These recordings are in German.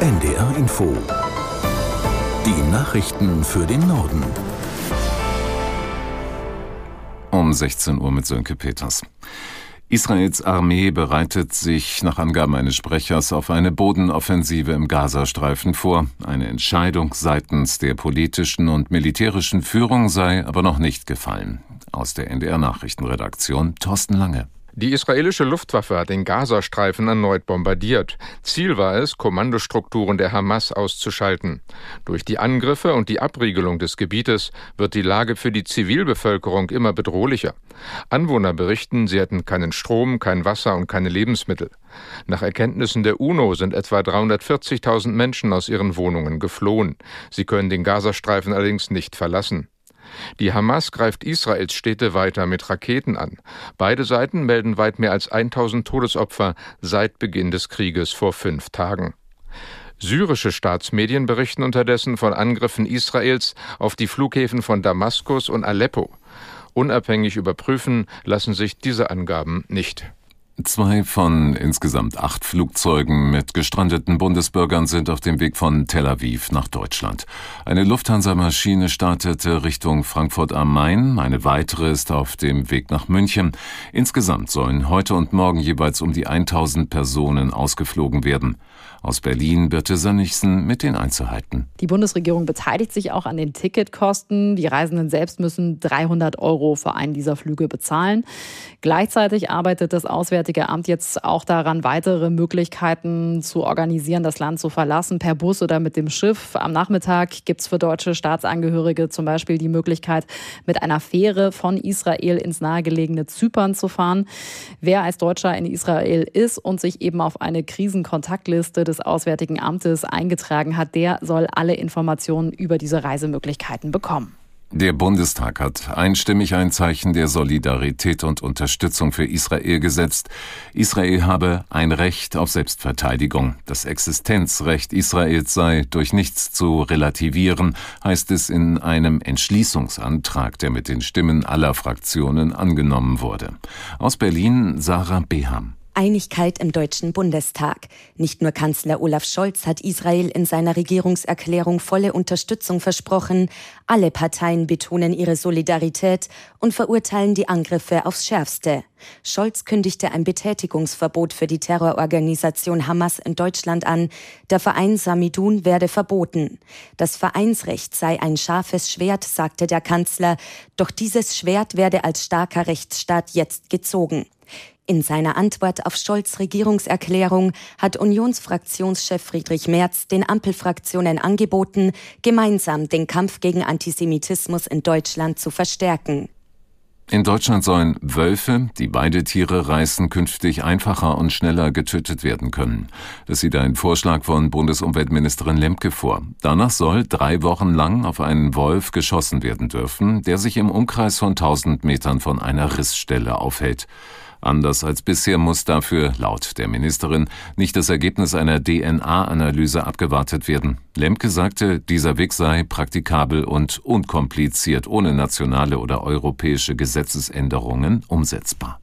NDR Info. Die Nachrichten für den Norden. Um 16 Uhr mit Sönke Peters. Israels Armee bereitet sich nach Angaben eines Sprechers auf eine Bodenoffensive im Gazastreifen vor. Eine Entscheidung seitens der politischen und militärischen Führung sei aber noch nicht gefallen. Aus der NDR Nachrichtenredaktion Thorsten Lange. Die israelische Luftwaffe hat den Gazastreifen erneut bombardiert. Ziel war es, Kommandostrukturen der Hamas auszuschalten. Durch die Angriffe und die Abriegelung des Gebietes wird die Lage für die Zivilbevölkerung immer bedrohlicher. Anwohner berichten, sie hätten keinen Strom, kein Wasser und keine Lebensmittel. Nach Erkenntnissen der UNO sind etwa 340.000 Menschen aus ihren Wohnungen geflohen. Sie können den Gazastreifen allerdings nicht verlassen. Die Hamas greift Israels Städte weiter mit Raketen an. Beide Seiten melden weit mehr als 1000 Todesopfer seit Beginn des Krieges vor fünf Tagen. Syrische Staatsmedien berichten unterdessen von Angriffen Israels auf die Flughäfen von Damaskus und Aleppo. Unabhängig überprüfen lassen sich diese Angaben nicht. Zwei von insgesamt acht Flugzeugen mit gestrandeten Bundesbürgern sind auf dem Weg von Tel Aviv nach Deutschland. Eine Lufthansa-Maschine startete Richtung Frankfurt am Main, eine weitere ist auf dem Weg nach München. Insgesamt sollen heute und morgen jeweils um die 1000 Personen ausgeflogen werden. Aus Berlin Birte Sönnigsen mit den Einzelheiten. Die Bundesregierung beteiligt sich auch an den Ticketkosten. Die Reisenden selbst müssen 300 Euro für einen dieser Flüge bezahlen. Gleichzeitig arbeitet das Auswärtige Amt jetzt auch daran, weitere Möglichkeiten zu organisieren, das Land zu verlassen, per Bus oder mit dem Schiff. Am Nachmittag gibt es für deutsche Staatsangehörige zum Beispiel die Möglichkeit, mit einer Fähre von Israel ins nahegelegene Zypern zu fahren. Wer als Deutscher in Israel ist und sich eben auf eine Krisenkontaktliste des Auswärtigen Amtes eingetragen hat, der soll alle Informationen über diese Reisemöglichkeiten bekommen. Der Bundestag hat einstimmig ein Zeichen der Solidarität und Unterstützung für Israel gesetzt. Israel habe ein Recht auf Selbstverteidigung. Das Existenzrecht Israels sei durch nichts zu relativieren, heißt es in einem Entschließungsantrag, der mit den Stimmen aller Fraktionen angenommen wurde. Aus Berlin Sarah Beham. Einigkeit im Deutschen Bundestag. Nicht nur Kanzler Olaf Scholz hat Israel in seiner Regierungserklärung volle Unterstützung versprochen, alle Parteien betonen ihre Solidarität und verurteilen die Angriffe aufs Schärfste. Scholz kündigte ein Betätigungsverbot für die Terrororganisation Hamas in Deutschland an. Der Verein Samidun werde verboten. Das Vereinsrecht sei ein scharfes Schwert, sagte der Kanzler, doch dieses Schwert werde als starker Rechtsstaat jetzt gezogen. In seiner Antwort auf Scholz Regierungserklärung hat Unionsfraktionschef Friedrich Merz den Ampelfraktionen angeboten, gemeinsam den Kampf gegen Antisemitismus in Deutschland zu verstärken. In Deutschland sollen Wölfe, die beide Tiere reißen, künftig einfacher und schneller getötet werden können. Das sieht ein Vorschlag von Bundesumweltministerin Lemke vor. Danach soll drei Wochen lang auf einen Wolf geschossen werden dürfen, der sich im Umkreis von 1000 Metern von einer Rissstelle aufhält. Anders als bisher muss dafür, laut der Ministerin, nicht das Ergebnis einer DNA-Analyse abgewartet werden. Lemke sagte, dieser Weg sei praktikabel und unkompliziert ohne nationale oder europäische Gesetzesänderungen umsetzbar.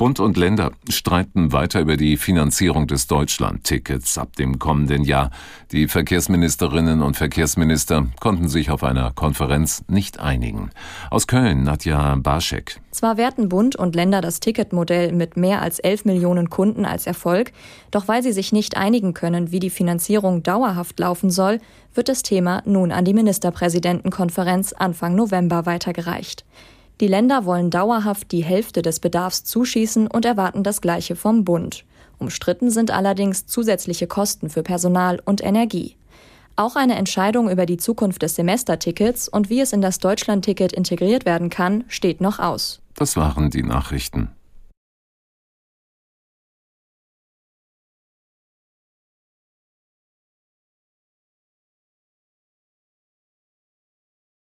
Bund und Länder streiten weiter über die Finanzierung des Deutschland-Tickets ab dem kommenden Jahr. Die Verkehrsministerinnen und Verkehrsminister konnten sich auf einer Konferenz nicht einigen. Aus Köln, Nadja Barschek. Zwar werten Bund und Länder das Ticketmodell mit mehr als 11 Millionen Kunden als Erfolg, doch weil sie sich nicht einigen können, wie die Finanzierung dauerhaft laufen soll, wird das Thema nun an die Ministerpräsidentenkonferenz Anfang November weitergereicht. Die Länder wollen dauerhaft die Hälfte des Bedarfs zuschießen und erwarten das Gleiche vom Bund. Umstritten sind allerdings zusätzliche Kosten für Personal und Energie. Auch eine Entscheidung über die Zukunft des Semestertickets und wie es in das Deutschlandticket integriert werden kann, steht noch aus. Das waren die Nachrichten.